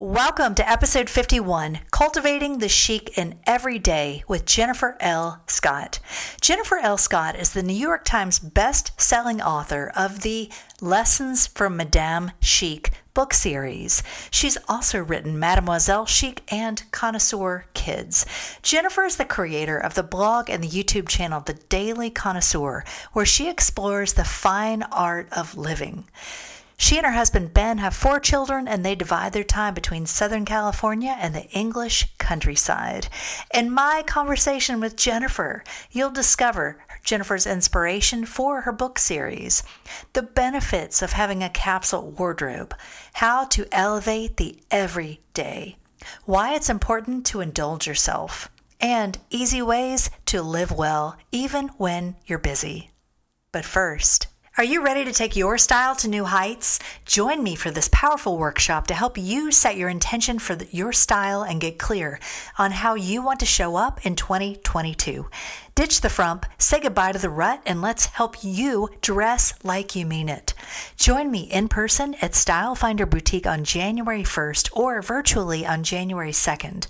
Welcome to episode 51 Cultivating the Chic in Every Day with Jennifer L. Scott. Jennifer L. Scott is the New York Times best selling author of the Lessons from Madame Chic book series. She's also written Mademoiselle Chic and Connoisseur Kids. Jennifer is the creator of the blog and the YouTube channel The Daily Connoisseur, where she explores the fine art of living. She and her husband Ben have four children and they divide their time between Southern California and the English countryside. In my conversation with Jennifer, you'll discover Jennifer's inspiration for her book series, the benefits of having a capsule wardrobe, how to elevate the everyday, why it's important to indulge yourself, and easy ways to live well even when you're busy. But first, are you ready to take your style to new heights? Join me for this powerful workshop to help you set your intention for the, your style and get clear on how you want to show up in 2022. Ditch the frump, say goodbye to the rut, and let's help you dress like you mean it. Join me in person at Style Finder Boutique on January 1st or virtually on January 2nd.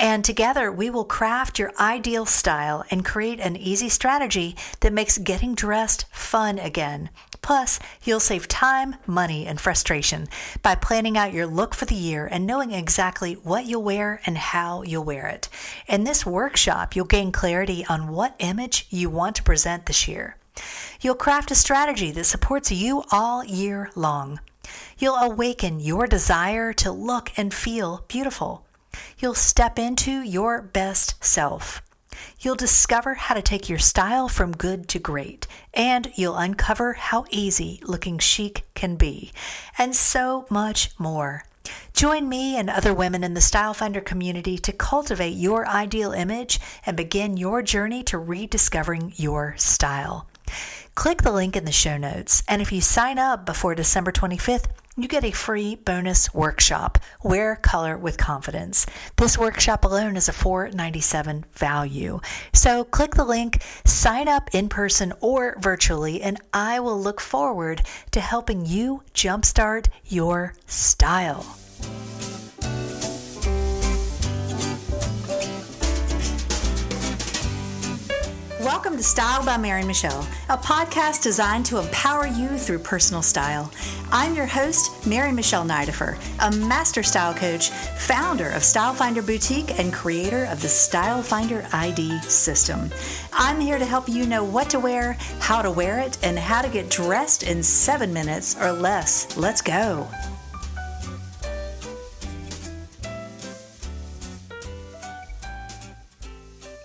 And together we will craft your ideal style and create an easy strategy that makes getting dressed fun again. Plus, you'll save time, money, and frustration by planning out your look for the year and knowing exactly what you'll wear and how you'll wear it. In this workshop, you'll gain clarity on what image you want to present this year. You'll craft a strategy that supports you all year long. You'll awaken your desire to look and feel beautiful. You'll step into your best self. You'll discover how to take your style from good to great, and you'll uncover how easy looking chic can be, and so much more. Join me and other women in the Style Finder community to cultivate your ideal image and begin your journey to rediscovering your style. Click the link in the show notes, and if you sign up before December 25th, you get a free bonus workshop, Wear Color with Confidence. This workshop alone is a 497 value. So click the link, sign up in person or virtually, and I will look forward to helping you jumpstart your style. Welcome to Style by Mary Michele, a podcast designed to empower you through personal style. I'm your host, Mary Michele Nidiffer, a master style coach, founder of Style Finder Boutique, and creator of the Style Finder ID system. I'm here to help you know what to wear, how to wear it, and how to get dressed in seven minutes or less. Let's go.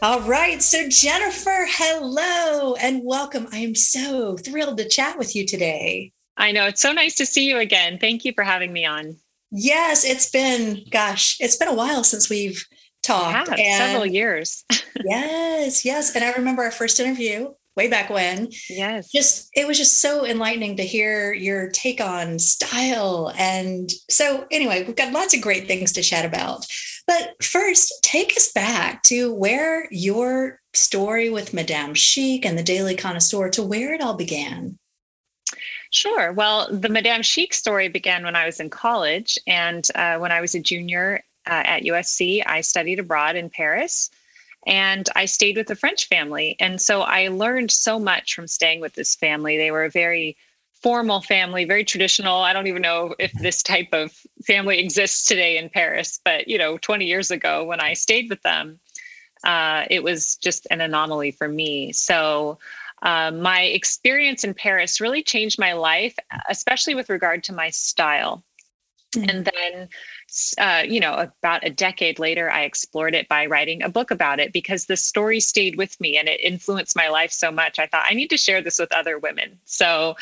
All right. So, Jennifer, hello and welcome. I am so thrilled to chat with you today. I know. It's so nice to see you again. Thank you for having me on. Yes, it's been, gosh, it's been a while since we've talked. Yeah, several years. yes, yes. And I remember our first interview way back when. Yes. Just it was just so enlightening to hear your take on style. And so anyway, we've got lots of great things to chat about. But first, take us back to where your story with Madame Chic and the Daily Connoisseur to where it all began. Sure. Well, the Madame Chic story began when I was in college. And uh, when I was a junior uh, at USC, I studied abroad in Paris and I stayed with a French family. And so I learned so much from staying with this family. They were a very formal family, very traditional. I don't even know if this type of family exists today in Paris, but you know, 20 years ago when I stayed with them, uh, it was just an anomaly for me. So uh, my experience in Paris really changed my life, especially with regard to my style. Mm-hmm. And then uh, you know, about a decade later, I explored it by writing a book about it because the story stayed with me and it influenced my life so much. I thought I need to share this with other women. So,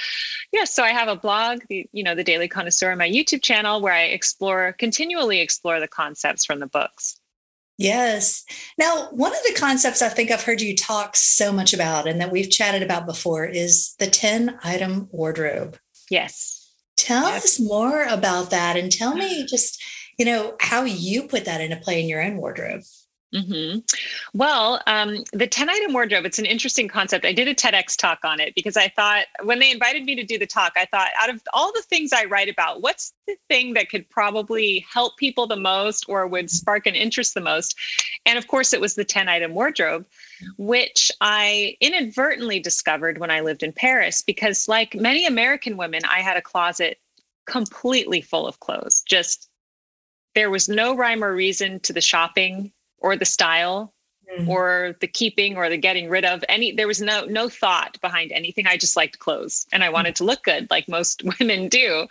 yeah, so I have a blog, the, you know, the Daily Connoisseur, on my YouTube channel where I explore, continually explore the concepts from the books. Yes. Now, one of the concepts I think I've heard you talk so much about and that we've chatted about before is the 10 item wardrobe. Yes. Tell yes. us more about that and tell me just you know, how you put that into play in your own wardrobe. Mm-hmm. Well, um, the 10 item wardrobe, it's an interesting concept. I did a TEDx talk on it because I thought when they invited me to do the talk, I thought out of all the things I write about, what's the thing that could probably help people the most or would spark an interest the most? And of course, it was the 10 item wardrobe, which I inadvertently discovered when I lived in Paris because, like many American women, I had a closet completely full of clothes. Just there was no rhyme or reason to the shopping or the style mm-hmm. or the keeping or the getting rid of any there was no no thought behind anything. I just liked clothes and i wanted mm-hmm. to look good like most women do.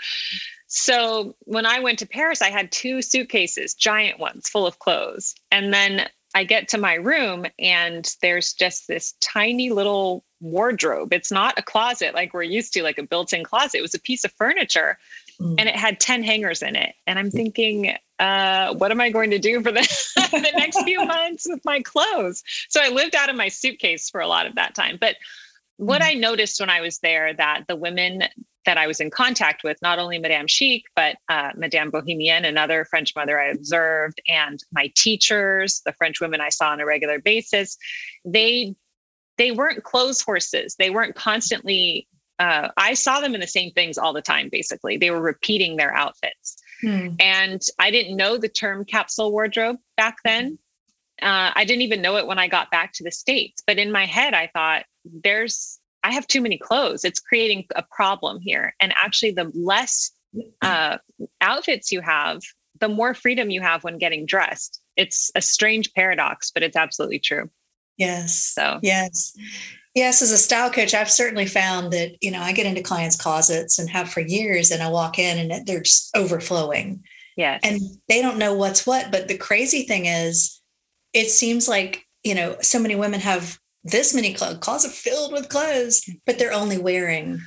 So when i went to paris i had two suitcases giant ones full of clothes. And then i get to my room and there's just this tiny little wardrobe. It's not a closet like we're used to like a built-in closet. It was a piece of furniture mm. and it had 10 hangers in it. And i'm thinking uh, what am I going to do for the, the next few months with my clothes? So I lived out of my suitcase for a lot of that time. But what mm. I noticed when I was there that the women that I was in contact with, not only Madame Chic, but uh, Madame Bohemienne, another French mother I observed, and my teachers, the French women I saw on a regular basis, they they weren't clothes horses. They weren't constantly. Uh, I saw them in the same things all the time. Basically, they were repeating their outfits. Hmm. And I didn't know the term capsule wardrobe back then. Uh, I didn't even know it when I got back to the States. But in my head, I thought, there's, I have too many clothes. It's creating a problem here. And actually, the less uh, outfits you have, the more freedom you have when getting dressed. It's a strange paradox, but it's absolutely true. Yes. So, yes. Yes, as a style coach, I've certainly found that, you know, I get into clients' closets and have for years, and I walk in and they're just overflowing. Yes. And they don't know what's what. But the crazy thing is, it seems like, you know, so many women have this many clothes, closet filled with clothes, but they're only wearing.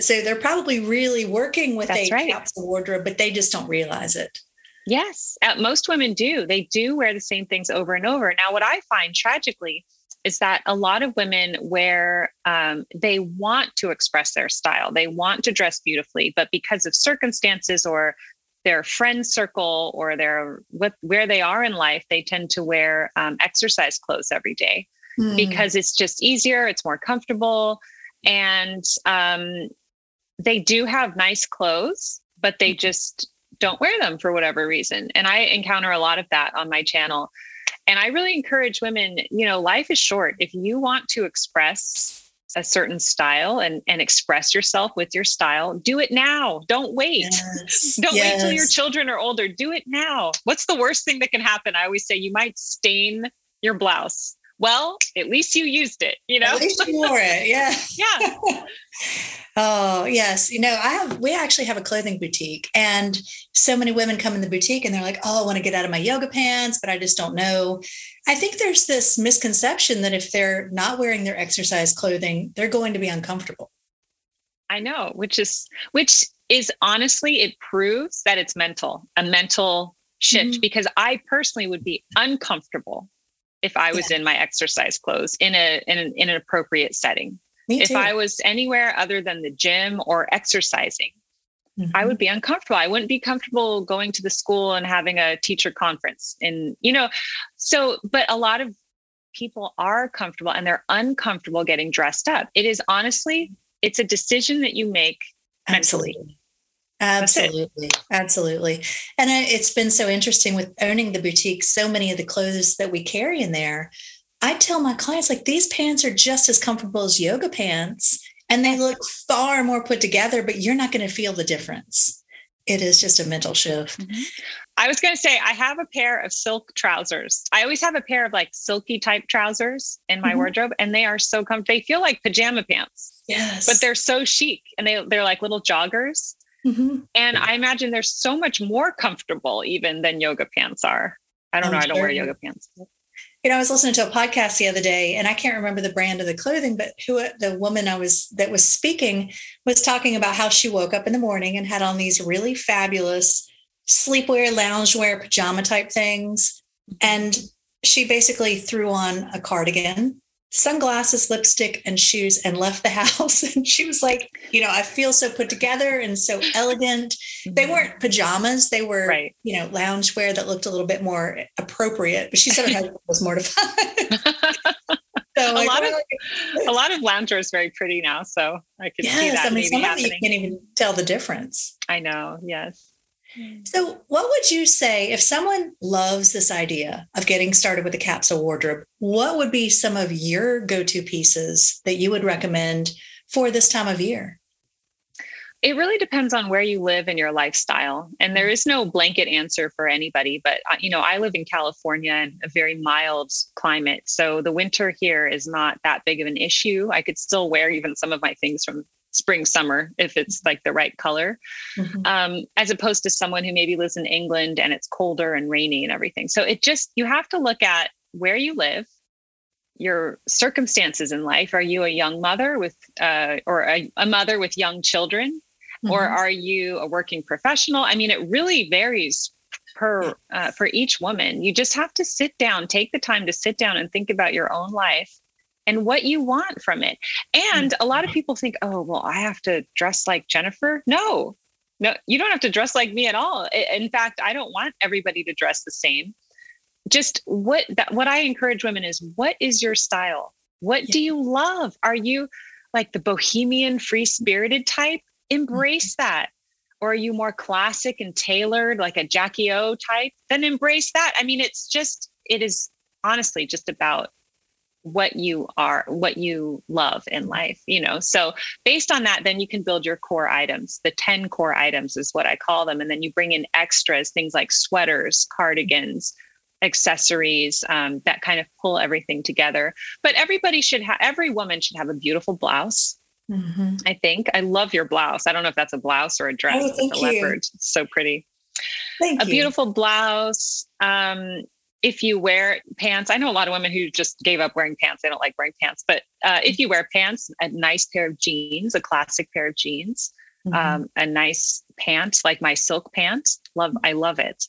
So they're probably really working with That's a right. capsule wardrobe, but they just don't realize it. Yes, most women do. They do wear the same things over and over. Now, what I find tragically is that a lot of women where um, they want to express their style, they want to dress beautifully, but because of circumstances or their friend circle or their what where they are in life, they tend to wear um, exercise clothes every day mm. because it's just easier, it's more comfortable, and um, they do have nice clothes, but they just don't wear them for whatever reason. And I encounter a lot of that on my channel. And I really encourage women, you know, life is short. If you want to express a certain style and, and express yourself with your style, do it now. Don't wait. Yes. Don't yes. wait till your children are older. Do it now. What's the worst thing that can happen? I always say you might stain your blouse. Well, at least you used it, you know? At least you wore it. Yeah. yeah. Oh, yes. You know, I have, we actually have a clothing boutique, and so many women come in the boutique and they're like, oh, I want to get out of my yoga pants, but I just don't know. I think there's this misconception that if they're not wearing their exercise clothing, they're going to be uncomfortable. I know, which is, which is honestly, it proves that it's mental, a mental shift, mm-hmm. because I personally would be uncomfortable if I was yeah. in my exercise clothes in a in an, in an appropriate setting if I was anywhere other than the gym or exercising, mm-hmm. I would be uncomfortable. I wouldn't be comfortable going to the school and having a teacher conference. And, you know, so, but a lot of people are comfortable and they're uncomfortable getting dressed up. It is honestly, it's a decision that you make mentally. Absolutely. Absolutely. And it's been so interesting with owning the boutique. So many of the clothes that we carry in there I tell my clients like these pants are just as comfortable as yoga pants and they look far more put together, but you're not going to feel the difference. It is just a mental shift. Mm-hmm. I was going to say, I have a pair of silk trousers. I always have a pair of like silky type trousers in my mm-hmm. wardrobe, and they are so comfortable. They feel like pajama pants. Yes. But they're so chic and they, they're like little joggers. Mm-hmm. And I imagine they're so much more comfortable even than yoga pants are. I don't I'm know. Sure. I don't wear yoga pants you know, I was listening to a podcast the other day, and I can't remember the brand of the clothing, but who the woman I was that was speaking was talking about how she woke up in the morning and had on these really fabulous sleepwear, loungewear, pajama type things, and she basically threw on a cardigan sunglasses, lipstick, and shoes and left the house. and she was like, you know, I feel so put together and so elegant. They mm-hmm. weren't pajamas, they were, right. you know, loungewear that looked a little bit more appropriate. But she said her husband was mortified. so a lot of a lot of loungewear is very pretty now. So I could yes, see that. I mean, some of you can't even tell the difference. I know. Yes. So, what would you say if someone loves this idea of getting started with a capsule wardrobe? What would be some of your go to pieces that you would recommend for this time of year? It really depends on where you live and your lifestyle. And there is no blanket answer for anybody. But, uh, you know, I live in California in a very mild climate. So the winter here is not that big of an issue. I could still wear even some of my things from spring summer if it's like the right color. Mm-hmm. um, as opposed to someone who maybe lives in england and it's colder and rainy and everything. So it just you have to look at where you live your circumstances in life. Are you a young mother with uh, or a, a, mother with young children? Mm-hmm. or are you a working professional? I mean it really varies per uh, for each woman. You just have to sit down take the time to sit down and think about your own life and what you want from it. And a lot of mm-hmm. people think, oh, well, I have to dress like Jennifer. No, no, you don't have to dress like me at all. In fact, I don't want everybody to dress the same. Just what that what I encourage women is what is your style? What do you love? Are you like the bohemian, free spirited type? Embrace mm-hmm. that. Or are you more classic and tailored, like a Jackie O type? Then embrace that. I mean, it's just, it is honestly just about what you are what you love in life you know? So based on that then you can build your core items the 10 core items is what i call them. And then you bring in extras things like sweaters cardigans accessories um, that kind of pull everything together. But everybody should have every woman should have a beautiful blouse mm-hmm. i think. I love your blouse. I don't know if that's a blouse or a dress oh, it's a leopard. It's so pretty. Thank a you. beautiful blouse um, if you wear pants, I know a lot of women who just gave up wearing pants. They don't like wearing pants. But uh, if you wear pants, a nice pair of jeans, a classic pair of jeans, mm-hmm. um, a nice pant like my silk pant, love, I love it.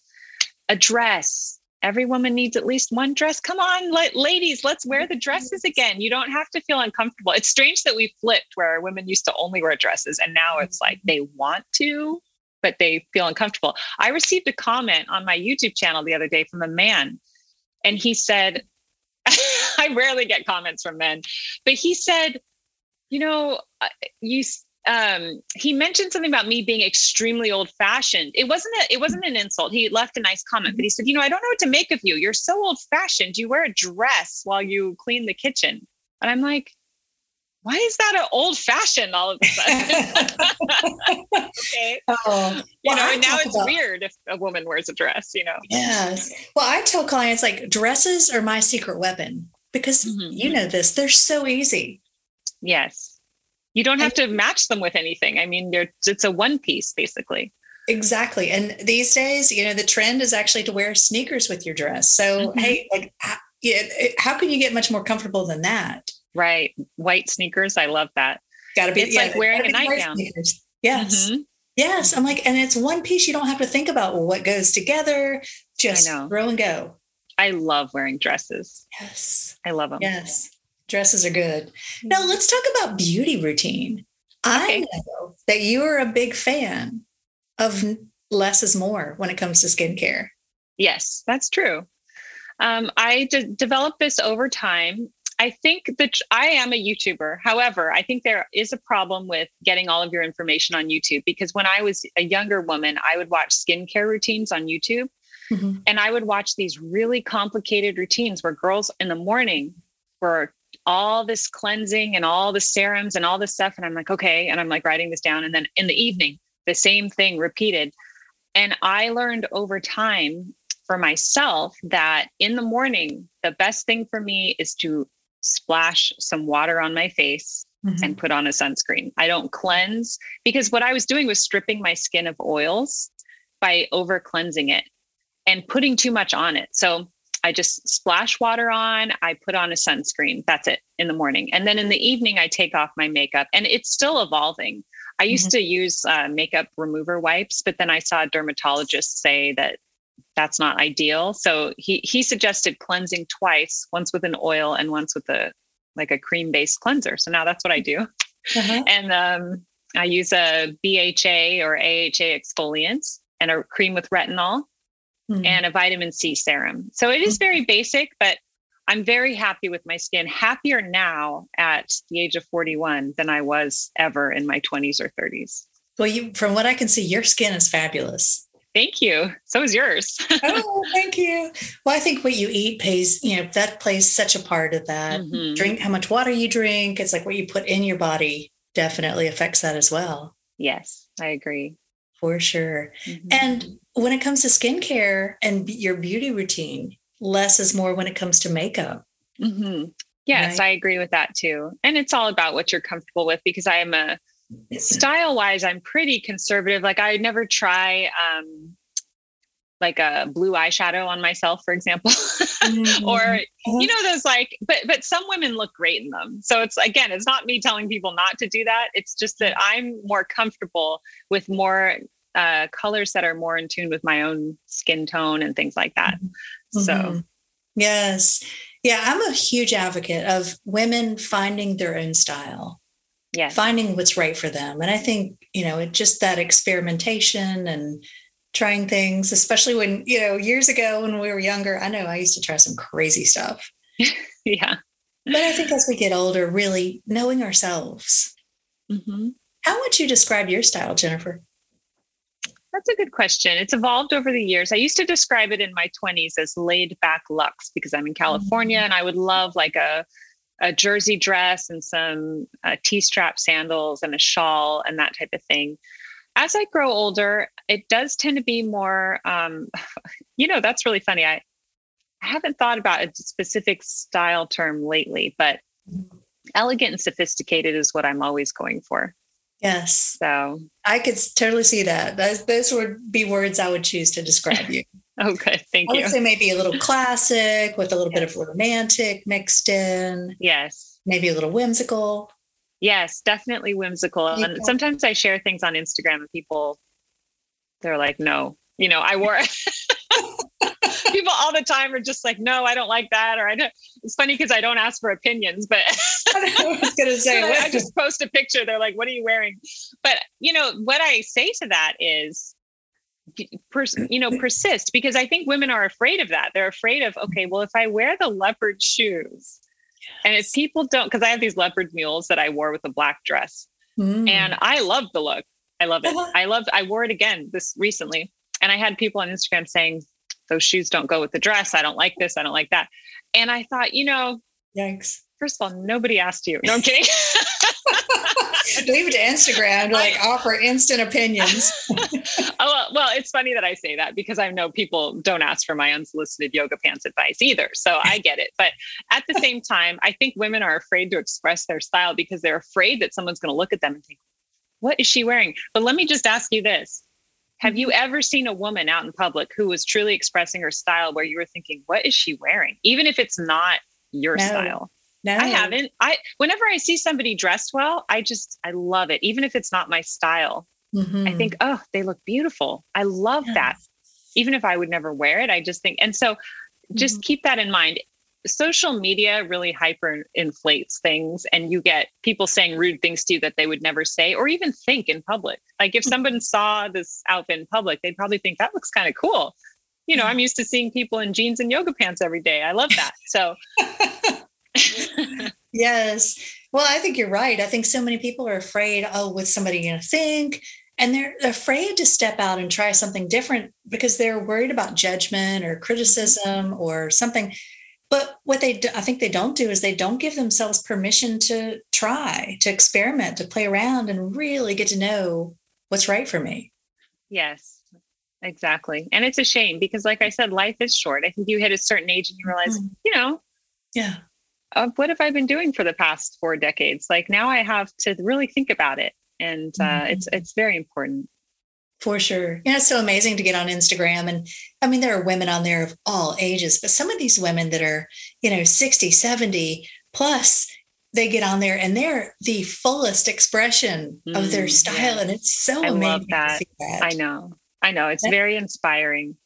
A dress. Every woman needs at least one dress. Come on, let, ladies, let's wear the dresses again. You don't have to feel uncomfortable. It's strange that we flipped where women used to only wear dresses and now it's like mm-hmm. they want to, but they feel uncomfortable. I received a comment on my YouTube channel the other day from a man, and he said, I rarely get comments from men, but he said, you know, uh, you um, he mentioned something about me being extremely old fashioned. It wasn't a, it wasn't an insult. He left a nice comment, but he said, you know, I don't know what to make of you. You're so old fashioned. You wear a dress while you clean the kitchen. And I'm like, why is that an old fashioned all of a sudden? okay. Oh, you know, and now it's about, weird if a woman wears a dress, you know? Yes. Well, I tell clients like dresses are my secret weapon because mm-hmm. you know this, they're so easy. Yes. You don't have to match them with anything. I mean, they're, it's a one piece basically. Exactly. And these days, you know, the trend is actually to wear sneakers with your dress. So, mm-hmm. hey, like, how can you get much more comfortable than that? Right. White sneakers. I love that. Got to be. It's yeah, like wearing a nightgown. Yes. Mm-hmm. Yes. I'm like, and it's one piece. You don't have to think about well, what goes together. Just throw and go. I love wearing dresses. Yes. I love them. Yes. Dresses are good. Now mm-hmm. let's talk about beauty routine. Okay. I know that you are a big fan of less is more when it comes to skincare. Yes, that's true. Um, I developed this over time I think that I am a YouTuber. However, I think there is a problem with getting all of your information on YouTube because when I was a younger woman, I would watch skincare routines on YouTube. Mm-hmm. And I would watch these really complicated routines where girls in the morning were all this cleansing and all the serums and all this stuff. And I'm like, okay. And I'm like writing this down. And then in the evening, the same thing repeated. And I learned over time for myself that in the morning, the best thing for me is to splash some water on my face mm-hmm. and put on a sunscreen. I don't cleanse because what I was doing was stripping my skin of oils by over cleansing it and putting too much on it. So I just splash water on, I put on a sunscreen. That's it in the morning. And then in the evening, I take off my makeup and it's still evolving. I used mm-hmm. to use uh, makeup remover wipes, but then I saw a dermatologist say that that's not ideal. So he he suggested cleansing twice, once with an oil and once with a like a cream based cleanser. So now that's what I do. Uh-huh. And um, I use a BHA or AHA exfoliant and a cream with retinol mm. and a vitamin C serum. So it is very basic, but I'm very happy with my skin, happier now at the age of 41 than I was ever in my 20s or 30s. Well, you, from what I can see, your skin is fabulous. Thank you. So is yours. oh, thank you. Well, I think what you eat pays, you know, that plays such a part of that. Mm-hmm. Drink how much water you drink. It's like what you put in your body definitely affects that as well. Yes, I agree. For sure. Mm-hmm. And when it comes to skincare and your beauty routine, less is more when it comes to makeup. Mm-hmm. Yes, right? I agree with that too. And it's all about what you're comfortable with because I am a style wise, I'm pretty conservative. Like I never try um, like a blue eyeshadow on myself, for example, mm-hmm. or you know those like. But but some women look great in them. So it's again, it's not me telling people not to do that. It's just that I'm more comfortable with more uh, colors that are more in tune with my own skin tone and things like that. Mm-hmm. So yes. Yeah, I'm a huge advocate of women finding their own style yes. finding what's right for them. And I think, you know, it just that experimentation and trying things, especially when, you know, years ago when we were younger, I know I used to try some crazy stuff. yeah. But I think as we get older, really knowing ourselves. Mm-hmm. How would you describe your style, Jennifer? That's a good question. It's evolved over the years. I used to describe it in my 20s as laid back luxe because I'm in California mm-hmm. and I would love like a a jersey dress and some uh, T-strap sandals and a shawl and that type of thing. As I grow older, it does tend to be more. Um, you know, that's really funny. I I haven't thought about a specific style term lately, but elegant and sophisticated is what I'm always going for. Yes. So I could totally see that. Those, those would be words I would choose to describe you. Okay, thank you. I would say maybe a little classic with a little yes. bit of romantic mixed in. Yes. Maybe a little whimsical. Yes, definitely whimsical. Yeah. And sometimes I share things on Instagram and people they're like, no, you know, I wore people all the time are just like, no, I don't like that. Or I don't, it's funny because I don't ask for opinions, but I was going to say, I just post a picture. They're like, what are you wearing? But, you know, what I say to that is, pers- you know persist because i think women are afraid of that. They're afraid of okay well if i wear the leopard shoes yes. and if people don't because i have these leopard mules that i wore with a black dress mm. and i love the look. I love it. Uh-huh. i love i wore it again this recently and i had people on instagram saying those shoes don't go with the dress. I don't like this. I don't like that. And i thought you know yikes first of all nobody asked you no i'm kidding leave it to Instagram to like offer instant opinions. oh, well, well, it's funny that I say that because I know people don't ask for my unsolicited yoga pants advice either. So I get it. But at the same time, I think women are afraid to express their style because they're afraid that someone's going to look at them and think, what is she wearing? But let me just ask you this. Have you ever seen a woman out in public who was truly expressing her style where you were thinking, what is she wearing? Even if it's not your no. style. No. I haven't. I whenever I see somebody dressed well, I just I love it. Even if it's not my style. Mm-hmm. I think, oh, they look beautiful. I love yes. that. Even if I would never wear it, I just think and so just mm-hmm. keep that in mind. Social media really hyper inflates things and you get people saying rude things to you that they would never say or even think in public. Like if mm-hmm. someone saw this outfit in public, they'd probably think that looks kind of cool. You know, I'm used to seeing people in jeans and yoga pants every day. I love that. So yes. Well, I think you're right. I think so many people are afraid, oh, what's somebody going to think? And they're afraid to step out and try something different because they're worried about judgment or criticism or something. But what they do, I think they don't do is they don't give themselves permission to try, to experiment, to play around and really get to know what's right for me. Yes, exactly. And it's a shame because, like I said, life is short. I think you hit a certain age and you realize, mm-hmm. you know, yeah, uh, what have I been doing for the past four decades? Like now I have to really think about it. And uh, mm-hmm. it's it's very important. For sure. Yeah, it's so amazing to get on Instagram. And I mean, there are women on there of all ages, but some of these women that are, you know, 60, 70 plus, they get on there and they're the fullest expression mm, of their mm, style. And it's so I amazing. Love that. that. I know. I know. It's very inspiring.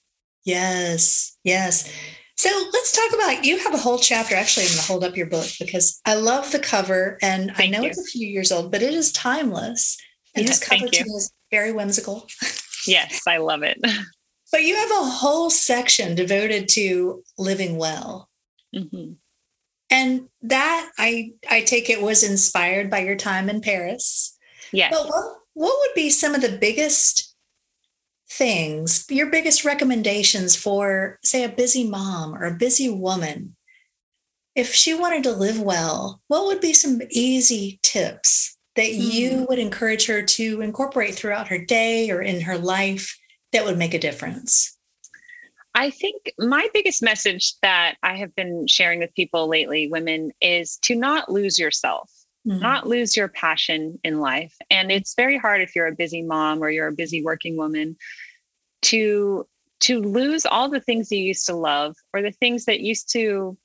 Yes. Yes. So let's talk about you have a whole chapter. Actually, I'm going to hold up your book because I love the cover and Thank I know you. it's a few years old, but it is timeless. And yeah, this cover to me is very whimsical. Yes, I love it. But you have a whole section devoted to living well. Mm-hmm. And that I I take it was inspired by your time in Paris. Yes. But what, what would be some of the biggest things, your biggest recommendations for, say, a busy mom or a busy woman? If she wanted to live well, what would be some easy tips that mm. you would encourage her to incorporate throughout her day or in her life that would make a difference? I think my biggest message that I have been sharing with people lately, women, is to not lose yourself, mm-hmm. not lose your passion in life. And it's very hard if you're a busy mom or you're a busy working woman to to lose all the things you used to love or the things that used to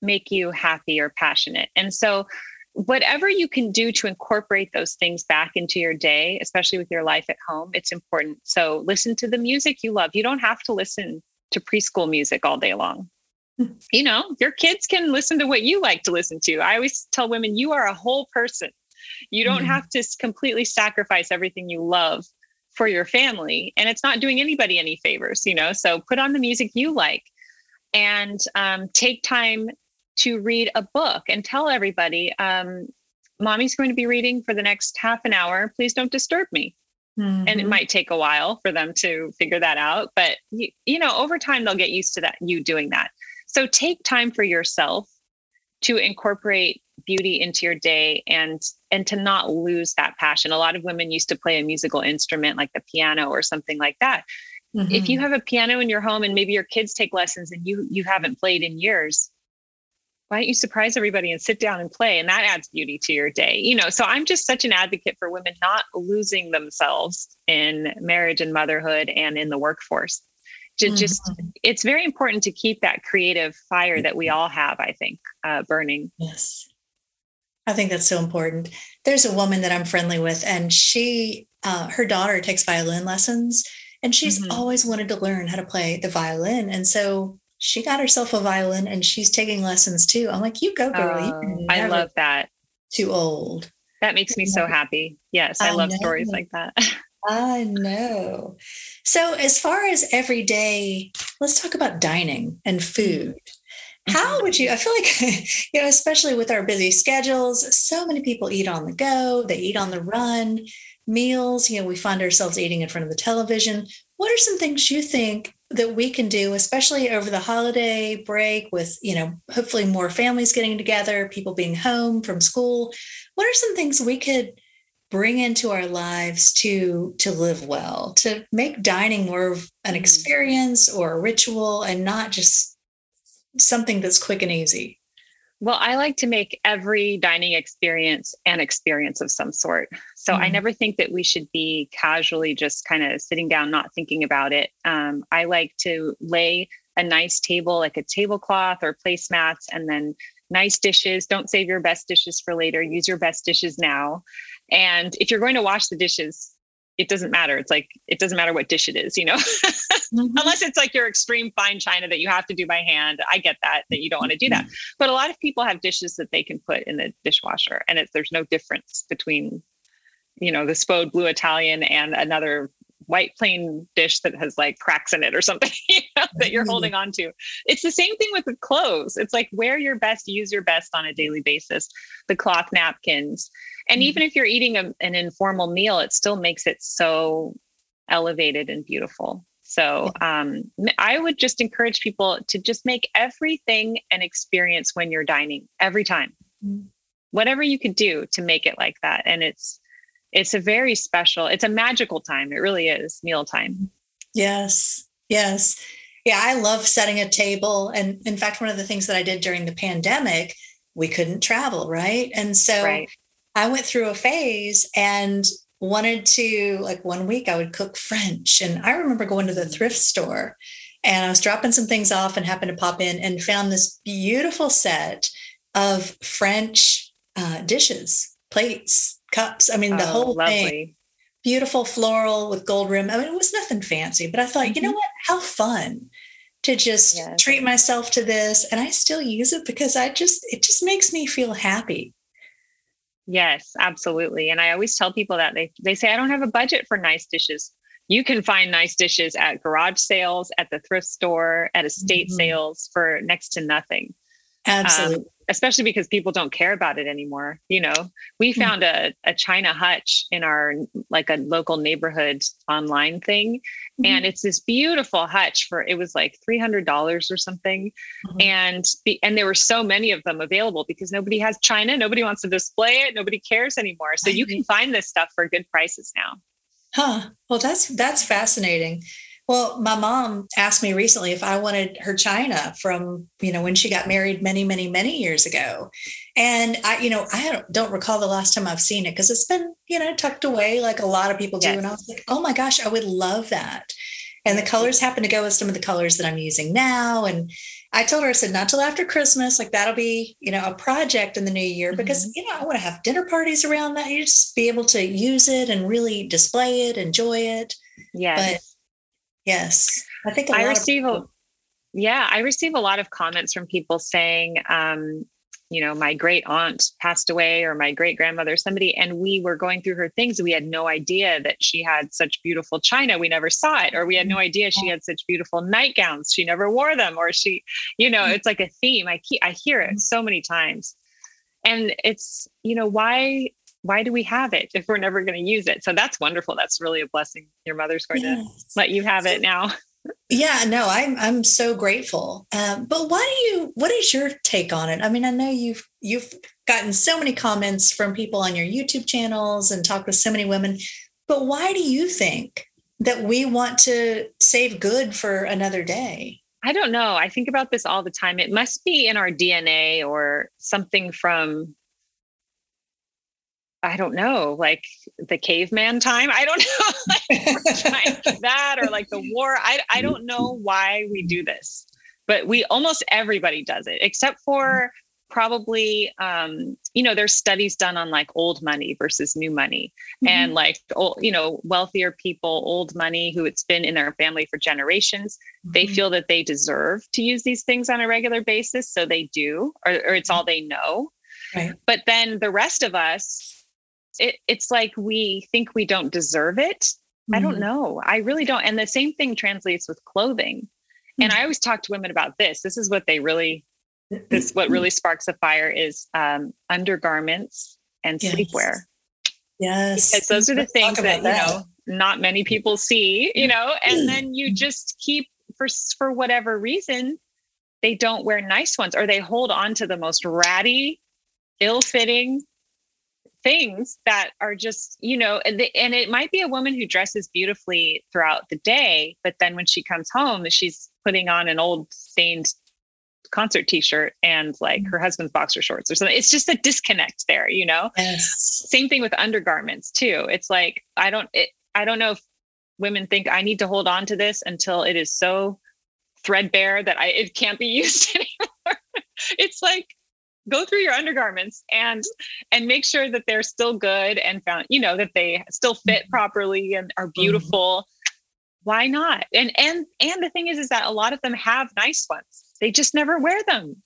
make you happy or passionate. And so whatever you can do to incorporate those things back into your day, especially with your life at home, it's important. So listen to the music you love. You don't have to listen to preschool music all day long. You know, your kids can listen to what you like to listen to. I always tell women, you are a whole person. You don't mm-hmm. have to completely sacrifice everything you love for your family. And it's not doing anybody any favors, you know? So put on the music you like and um, take time to read a book and tell everybody, um, mommy's going to be reading for the next half an hour. Please don't disturb me. Mm-hmm. And it mm-hmm. might take a while for them to figure that out. But, you, you know, over time, they'll get used to that, you doing that. So take time for yourself to incorporate beauty into your day and and to not lose that passion a lot of women used to play a musical instrument like the piano or something like that mm-hmm. if you mm-hmm. have a piano in your home and maybe your kids take lessons and you you haven't played in years why don't you surprise everybody and sit down and play and that adds beauty to your day you know so i'm just such an advocate for women not losing themselves in marriage and motherhood and in the workforce just, mm-hmm. just it's very important to keep that creative fire that we all have i think uh, burning yes i think that's so important there's a woman that i'm friendly with and she uh, her daughter takes violin lessons and she's mm-hmm. always wanted to learn how to play the violin and so she got herself a violin and she's taking lessons too. I'm like, you go, girl. Oh, I love that. Too old. That makes me so happy. Yes, I, I love know. stories like that. I know. So, as far as every day, let's talk about dining and food. How mm-hmm. would you? I feel like, you know, especially with our busy schedules, so many people eat on the go, they eat on the run, meals, you know, we find ourselves eating in front of the television. What are some things you think that we can do, especially over the holiday break with, you know, hopefully more families getting together, people being home from school. What are some things we could bring into our lives to to live well, to make dining more of an mm. experience or a ritual and not just something that's quick and easy? Well, I like to make every dining experience an experience of some sort. So mm-hmm. I never think that we should be casually just kind of sitting down, not thinking about it. Um, I like to lay a nice table, like a tablecloth or placemats, and then nice dishes. Don't save your best dishes for later. Use your best dishes now. And if you're going to wash the dishes, it doesn't matter. It's like it doesn't matter what dish it is, you know, mm-hmm. unless it's like your extreme fine china that you have to do by hand. I get that that you don't want to do that, mm-hmm. but a lot of people have dishes that they can put in the dishwasher, and it's there's no difference between, you know, the Spode Blue Italian and another white plain dish that has like cracks in it or something you know, that you're mm-hmm. holding on to. It's the same thing with the clothes. It's like wear your best, use your best on a daily basis. The cloth napkins and mm-hmm. even if you're eating a, an informal meal it still makes it so elevated and beautiful so um, i would just encourage people to just make everything an experience when you're dining every time mm-hmm. whatever you could do to make it like that and it's it's a very special it's a magical time it really is meal time. yes yes yeah i love setting a table and in fact one of the things that i did during the pandemic we couldn't travel right and so right. I went through a phase and wanted to, like one week, I would cook French. And I remember going to the thrift store and I was dropping some things off and happened to pop in and found this beautiful set of French uh, dishes, plates, cups. I mean, the oh, whole lovely. thing. Beautiful floral with gold rim. I mean, it was nothing fancy, but I thought, mm-hmm. you know mm-hmm. what? How fun to just yes. treat myself to this and I still use it because I just it just makes me feel happy. Yes, absolutely. And I always tell people that they they say I don't have a budget for nice dishes. You can find nice dishes at garage sales, at the thrift store, at estate mm-hmm. sales for next to nothing. Absolutely. Um, especially because people don't care about it anymore. You know, we hmm. found a, a China hutch in our like a local neighborhood online thing. Mm-hmm. And it's this beautiful hutch for it was like $300 or something. Mm-hmm. And the, and there were so many of them available because nobody has China, nobody wants to display it, nobody cares anymore. So you can find this stuff for good prices now. Huh. Well, that's that's fascinating. Well, my mom asked me recently if I wanted her china from, you know, when she got married many, many, many years ago. And I, you know, I don't, don't recall the last time I've seen it because it's been, you know, tucked away like a lot of people do. Yes. And I was like, oh my gosh, I would love that. And the colors happen to go with some of the colors that I'm using now. And I told her, I said, not till after Christmas. Like that'll be, you know, a project in the new year because, mm-hmm. you know, I want to have dinner parties around that. You just be able to use it and really display it, enjoy it. Yeah. But Yes. I think I receive a, yeah, I receive a lot of comments from people saying, um, you know, my great aunt passed away or my great grandmother, somebody, and we were going through her things. We had no idea that she had such beautiful china. We never saw it, or we had no mm-hmm. idea she had such beautiful nightgowns. She never wore them, or she, you know, mm-hmm. it's like a theme. I keep, I hear it mm-hmm. so many times. And it's, you know, why why do we have it if we're never going to use it? So that's wonderful. That's really a blessing. Your mother's going yes. to let you have it now. yeah, no, I'm I'm so grateful. Um, but why do you? What is your take on it? I mean, I know you've you've gotten so many comments from people on your YouTube channels and talked with so many women. But why do you think that we want to save good for another day? I don't know. I think about this all the time. It must be in our DNA or something from I don't know, like the caveman time. I don't know like that or like the war. I, I don't know why we do this, but we almost everybody does it except for probably um, you know there's studies done on like old money versus new money mm-hmm. and like old, you know wealthier people old money who it's been in their family for generations mm-hmm. they feel that they deserve to use these things on a regular basis so they do or, or it's all they know right. but then the rest of us it, it's like we think we don't deserve it. Mm-hmm. I don't mm-hmm. know. I really don't. And the same thing translates with clothing. Mm-hmm. And I always talk to women about this. This is what they really, this what really sparks a fire is um, undergarments and yes. sleepwear. Yes. Because those are the things that, that, you know, not many people see, you know, and then you just keep for for whatever reason, they don't wear nice ones or they hold on to the most ratty, ill-fitting, things that are just you know and, and it might be a woman who dresses beautifully throughout the day but then when she comes home she's putting on an old stained concert t-shirt and like her husband's boxer shorts or something. It's just a disconnect there you know? Yes. same thing with undergarments too. It's like i don't it, i don't know if women think i need to hold on to this until it is so threadbare that i it can't be used anymore. It's like go through your undergarments and and make sure that they're still good and found you know that they still fit mm-hmm. properly and are mm-hmm. beautiful. Mm-hmm. why not? And and and the thing is is that a lot of them have nice ones. They just never wear them.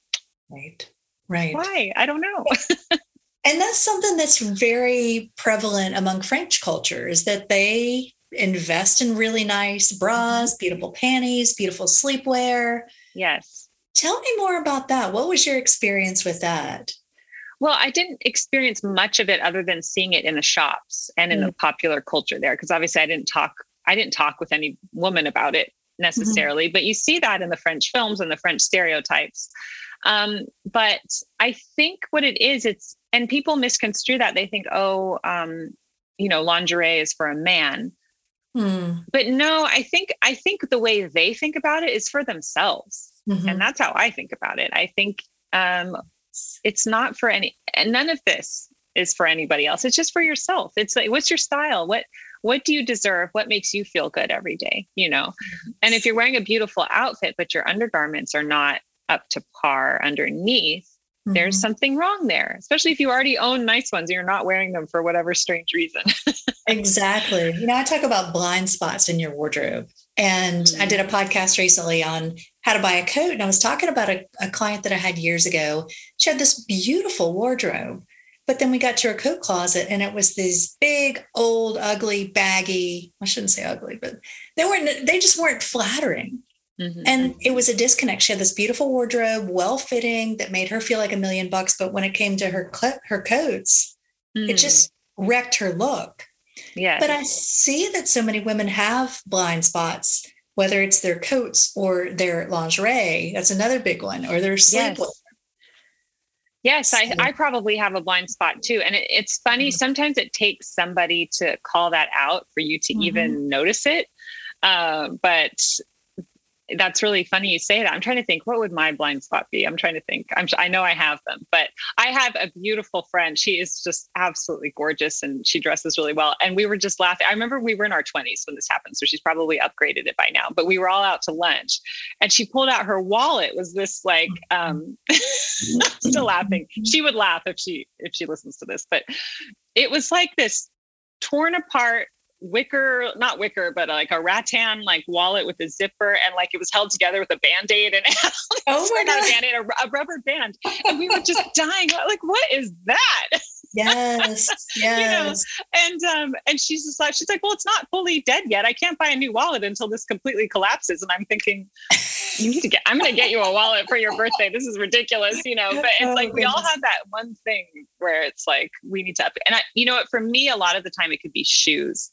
Right. Right. Why? I don't know. And that's something that's very prevalent among french culture is that they invest in really nice bras mm-hmm. beautiful panties beautiful sleepwear. Yes Tell me more about that. What was your experience with that? Well, I didn't experience much of it other than seeing it in the shops and in mm-hmm. the mm. popular culture there. Because obviously, I didn't talk. I didn't talk with any woman about it necessarily, mm-hmm. but you see that in the French films and the French stereotypes. Um, but I think what it is, it's and people misconstrue that they think, oh, um, you know, lingerie is for a man. Hmm. But no, I think I think the way they think about it is for themselves. Mm-hmm. And that's how I think about it. I think um, it's not for any, and none of this is for anybody else. It's just for yourself. It's like, what's your style? What, what do you deserve? What makes you feel good every day? You know? And if you're wearing a beautiful outfit, but your undergarments are not up to par underneath, mm-hmm. there's something wrong there, especially if you already own nice ones and you're not wearing them for whatever strange reason. exactly. You know, I talk about blind spots in your wardrobe. And mm-hmm. I did a podcast recently on how to buy a coat. And I was talking about a, a client that I had years ago. She had this beautiful wardrobe, but then we got to her coat closet and it was these big, old, ugly, baggy, I shouldn't say ugly, but they weren't, they just weren't flattering. Mm-hmm. And it was a disconnect. She had this beautiful wardrobe, well fitting, that made her feel like a million bucks. But when it came to her her coats, mm. it just wrecked her look. Yeah. But I see that so many women have blind spots whether it's their coats or their lingerie. That's another big one, or their sleepwear. Yes. Yes, I, I probably have a blind spot too. And it, it's funny, mm-hmm. sometimes it takes somebody to call that out for you to mm-hmm. even notice it. Uh, but that's really funny you say that. I'm trying to think what would my blind spot be. I'm trying to think. I'm I know I have them, but I have a beautiful friend. She is just absolutely gorgeous and she dresses really well. And we were just laughing. I remember we were in our 20s when this happened, so she's probably upgraded it by now. But we were all out to lunch, and she pulled out her wallet. Was this like um still laughing? She would laugh if she if she listens to this, but it was like this torn apart wicker, not wicker, but like a rattan like wallet with a zipper, and like it was held together with a band aid and oh my god, a band aid, a, a, rubber band, and we were just dying. Like, what is that? Yes, yes. you know? And um, and she's just like, she's like, well, it's not fully dead yet. I can't buy a new wallet until this completely collapses. And I'm thinking, you need to get. I'm going to get you a wallet for your birthday. This is ridiculous, you know. But it's oh, like we all have that one thing where it's like we need to. Up, and I, you know what? For me, a lot of the time it could be shoes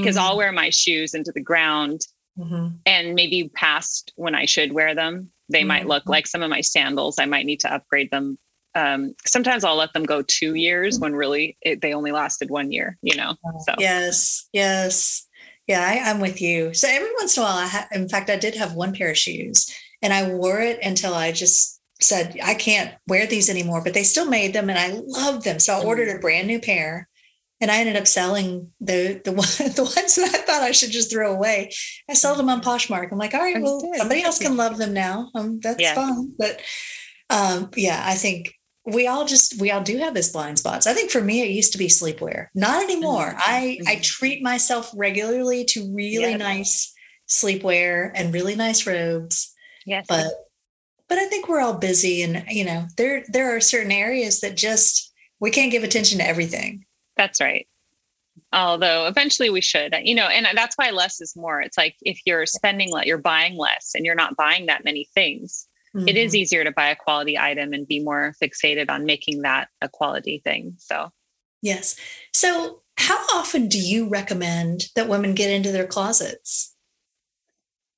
because mm-hmm. I'll wear my shoes into the ground mm-hmm. and maybe past when I should wear them. They mm-hmm. might look like some of my sandals. I might need to upgrade them. Um, sometimes I'll let them go two years when really it, they only lasted one year, you know? Oh, so, yes, yes. Yeah, I, am with you. So every once in a while, I ha- in fact, I did have one pair of shoes and I wore it until I just said, I can't wear these anymore, but they still made them and I loved them. So I ordered mm. a brand new pair and I ended up selling the the, one, the ones that I thought I should just throw away. I sold them on Poshmark. I'm like, all right, well, somebody else can love them now. Um, that's yeah. fine. But um, yeah, I think we all just we all do have this blind spots. I think for me, it used to be sleepwear. Not anymore. Mm-hmm. I I mm-hmm. treat myself regularly to really yep. nice sleepwear and really nice robes. Yes, but but I think we're all busy, and you know, there there are certain areas that just we can't give attention to everything. That's right. Although eventually we should, you know, and that's why less is more. It's like if you're spending less, you're buying less and you're not buying that many things, mm-hmm. it is mm-hmm. easier to buy a quality item and be more fixated on making that a quality thing. So, yes. So, how often do you recommend that women get into their closets?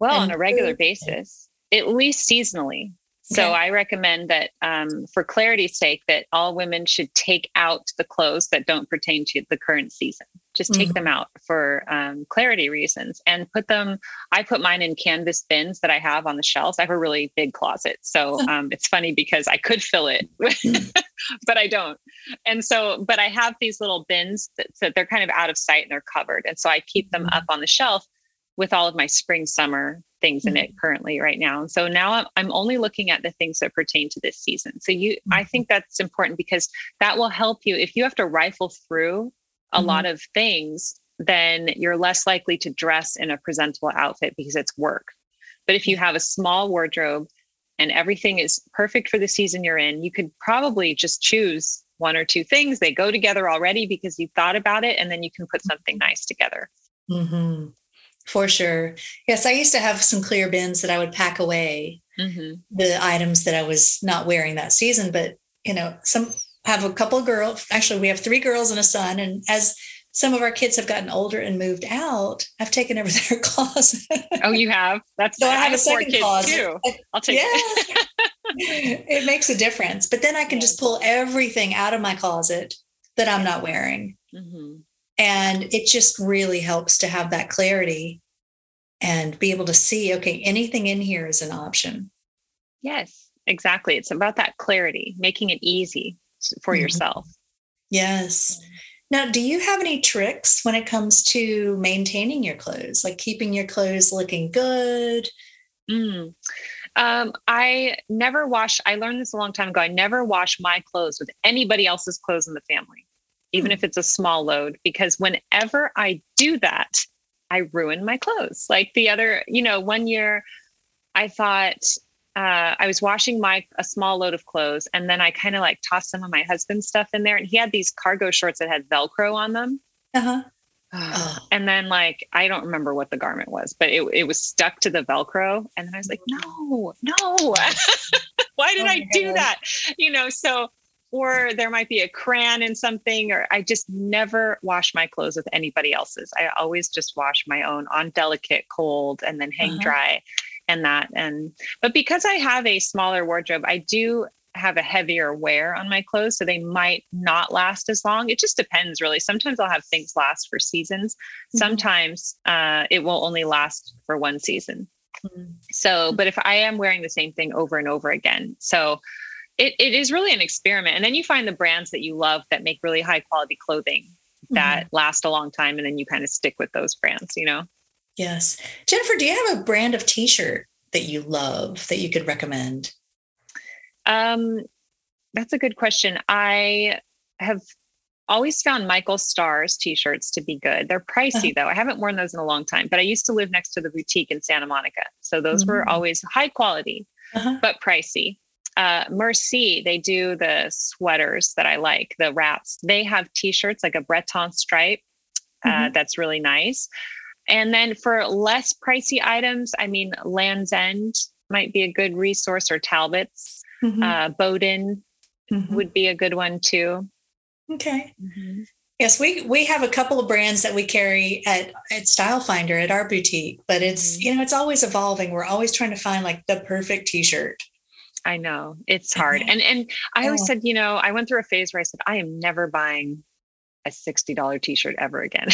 Well, and on a regular basis, at least seasonally. So I recommend that um, for clarity's sake, that all women should take out the clothes that don't pertain to the current season. Just take mm-hmm. them out for um, clarity reasons and put them. I put mine in canvas bins that I have on the shelves. I have a really big closet, so um, it's funny because I could fill it, but I don't. And so, but I have these little bins that, that they're kind of out of sight and they're covered, and so I keep them mm-hmm. up on the shelf with all of my spring summer things in it mm-hmm. currently right now. And so now I'm, I'm only looking at the things that pertain to this season. So you I mm-hmm. think that's important because that will help you if you have to rifle through a mm-hmm. lot of things then you're less likely to dress in a presentable outfit because it's work. But if you have a small wardrobe and everything is perfect for the season you're in, you could probably just choose one or two things. They go together already because you thought about it, and then you can put something nice together. For sure. Yes, I used to have some clear bins that I would pack away mm-hmm. the items that I was not wearing that season. But, you know, some have a couple of girls. Actually, we have three girls and a son. And as some of our kids have gotten older and moved out, I've taken over their closet. Oh, you have? That's so I have, a second closet. Too. I'll take yeah. it. it makes a difference. But then I can just pull everything out of my closet that I'm not wearing. Mm-hmm. And it just really helps to have that clarity and be able to see, okay, anything in here is an option. Yes, exactly. It's about that clarity, making it easy for mm-hmm. yourself. Yes. Now, do you have any tricks when it comes to maintaining your clothes, like keeping your clothes looking good? Mm. Um, I never wash, I learned this a long time ago. I never wash my clothes with anybody else's clothes in the family even hmm. if it's a small load, because whenever I do that, I ruin my clothes. Like the other, you know, one year I thought uh, I was washing my a small load of clothes, and then I kind of like tossed some of my husband's stuff in there, and he had these cargo shorts that had Velcro on them. Uh-huh. Oh. And then like I don't remember what the garment was, but it, it was stuck to the Velcro. And then I was like, no, no. Why did oh I do God. that? You know, so or there might be a crayon in something, or I just never wash my clothes with anybody else's. I always just wash my own on delicate, cold, and then hang uh-huh. dry and that. And but because I have a smaller wardrobe, I do have a heavier wear on my clothes, so they might not last as long. It just depends, really. Sometimes I'll have things last for seasons. Mm-hmm. Sometimes uh, it will only last for one season. Mm-hmm. So, but if I am wearing the same thing over and over again, so it, it is really an experiment. And then you find the brands that you love that make really high quality clothing that mm-hmm. last a long time. And then you kind of stick with those brands, you know? Yes. Jennifer, do you have a brand of t shirt that you love that you could recommend? Um, that's a good question. I have always found Michael Stars t-shirts to be good. They're pricey uh-huh. though. I haven't worn those in a long time, but I used to live next to the boutique in Santa Monica. So those mm-hmm. were always high quality, uh-huh. but pricey uh, Mersea, they do the sweaters that I like, the wraps. They have t-shirts like a Breton stripe. Uh, mm-hmm. That's really nice. And then for less pricey items, I mean, Land's End might be a good resource, or Talbot's. Mm-hmm. Uh, Boden mm-hmm. would be a good one too. Okay. Mm-hmm. Yes, we we have a couple of brands that we carry at at Style Finder at our boutique, but it's mm-hmm. you know it's always evolving. We're always trying to find like the perfect T-shirt. I know it's hard. And and I always oh. said, you know, I went through a phase where I said, I am never buying a $60 t-shirt ever again.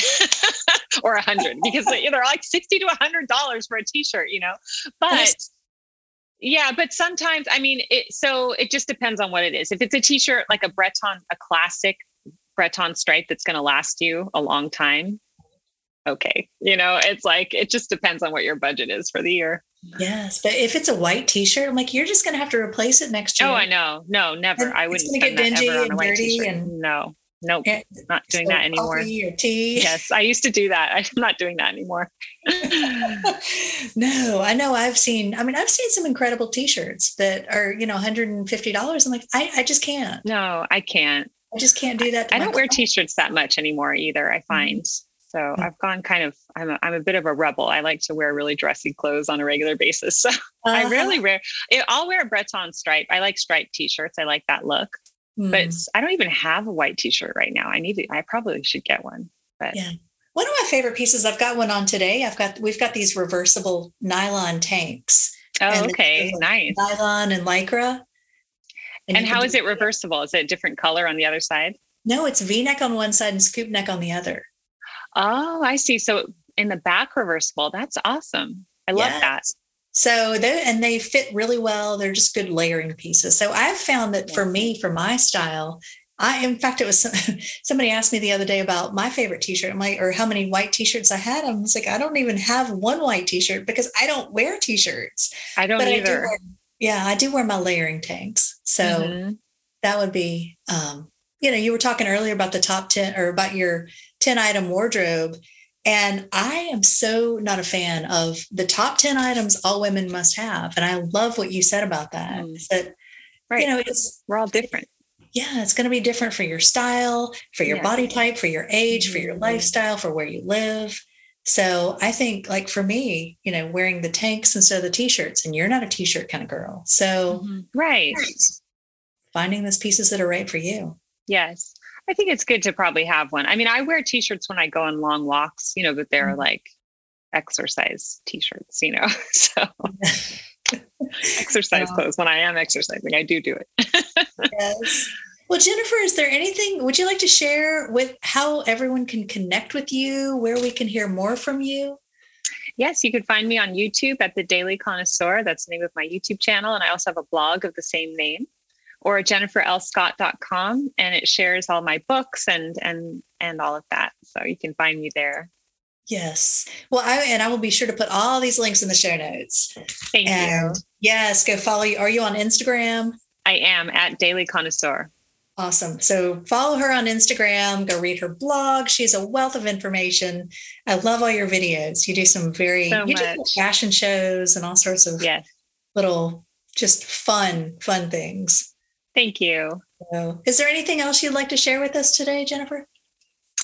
or a hundred because they're like 60 to a hundred dollars for a t-shirt, you know. But yeah, but sometimes I mean it so it just depends on what it is. If it's a t-shirt like a Breton, a classic Breton stripe that's gonna last you a long time, okay. You know, it's like it just depends on what your budget is for the year. Yes, but if it's a white T-shirt, I'm like, you're just going to have to replace it next year. Oh, I know. No, never. And I wouldn't. To get dingy and dirty, and no, nope, yeah, not doing that anymore. Or tea. Yes, I used to do that. I'm not doing that anymore. no, I know. I've seen. I mean, I've seen some incredible T-shirts that are you know 150 dollars. I'm like, I, I just can't. No, I can't. I just can't do that. I don't wear T-shirts that much anymore either. I mm-hmm. find. Mm-hmm. So mm. I've gone kind of, I'm a, I'm a bit of a rebel. I like to wear really dressy clothes on a regular basis. So uh-huh. I rarely wear, I'll wear a Breton stripe. I like striped t-shirts. I like that look, mm. but I don't even have a white t-shirt right now. I need to, I probably should get one, but yeah. One of my favorite pieces, I've got one on today. I've got, we've got these reversible nylon tanks. Oh, okay. Nice. Nylon and Lycra. And, and how is it reversible? Is it a different color on the other side? No, it's V neck on one side and scoop neck on the other. Oh, I see. So in the back reversible, that's awesome. I love yes. that. So they and they fit really well. They're just good layering pieces. So I've found that for me, for my style, I in fact it was somebody asked me the other day about my favorite t-shirt. I'm like, or how many white t-shirts I had. I was like, I don't even have one white t-shirt because I don't wear t-shirts. I don't but either. I do wear, yeah, I do wear my layering tanks. So mm-hmm. that would be um, you know, you were talking earlier about the top 10 or about your 10 item wardrobe. And I am so not a fan of the top 10 items all women must have. And I love what you said about that. Mm. That, right. you know, it's we're all different. Yeah, it's going to be different for your style, for your yeah. body type, for your age, for your mm-hmm. lifestyle, for where you live. So I think, like for me, you know, wearing the tanks instead of the t-shirts, and you're not a t-shirt kind of girl. So mm-hmm. right. Finding those pieces that are right for you. Yes. I think it's good to probably have one. I mean, I wear t-shirts when I go on long walks, you know, but they're mm-hmm. like exercise t-shirts, you know. So exercise yeah. clothes when I am exercising, I do do it. yes. Well, Jennifer, is there anything would you like to share with how everyone can connect with you, where we can hear more from you? Yes, you can find me on YouTube at the Daily Connoisseur. That's the name of my YouTube channel. And I also have a blog of the same name or jenniferlscott.com and it shares all my books and and and all of that so you can find me there yes well i and i will be sure to put all these links in the show notes thank and you yes go follow you are you on instagram i am at daily connoisseur Awesome. So follow her on Instagram, go read her blog. She's a wealth of information. I love all your videos. You do some very so you do fashion shows and all sorts of yes. little just fun, fun things. Thank you. So, is there anything else you'd like to share with us today, Jennifer?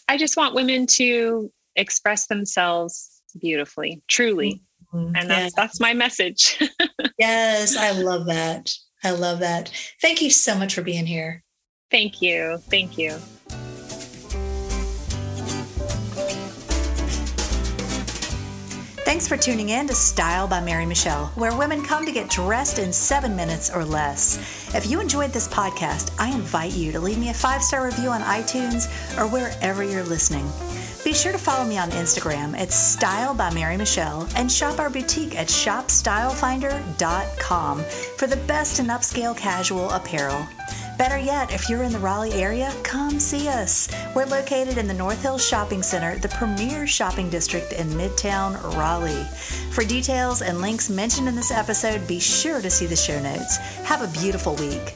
I just want women to express themselves beautifully, truly. Mm-hmm. And that's yeah. that's my message. yes, I love that. I love that. Thank you so much for being here. Thank you. Thank you. Thanks for tuning in to Style by Mary Michele, where women come to get dressed in seven minutes or less. If you enjoyed this podcast, I invite you to leave me a five star review on iTunes or wherever you're listening. Be sure to follow me on Instagram at Style by Mary Michele and shop our boutique at shopstylefinder.com for the best in upscale casual apparel. Better yet, if you're in the Raleigh area, come see us. We're located in the North Hills Shopping Center, the premier shopping district in Midtown Raleigh. For details and links mentioned in this episode, be sure to see the show notes. Have a beautiful week.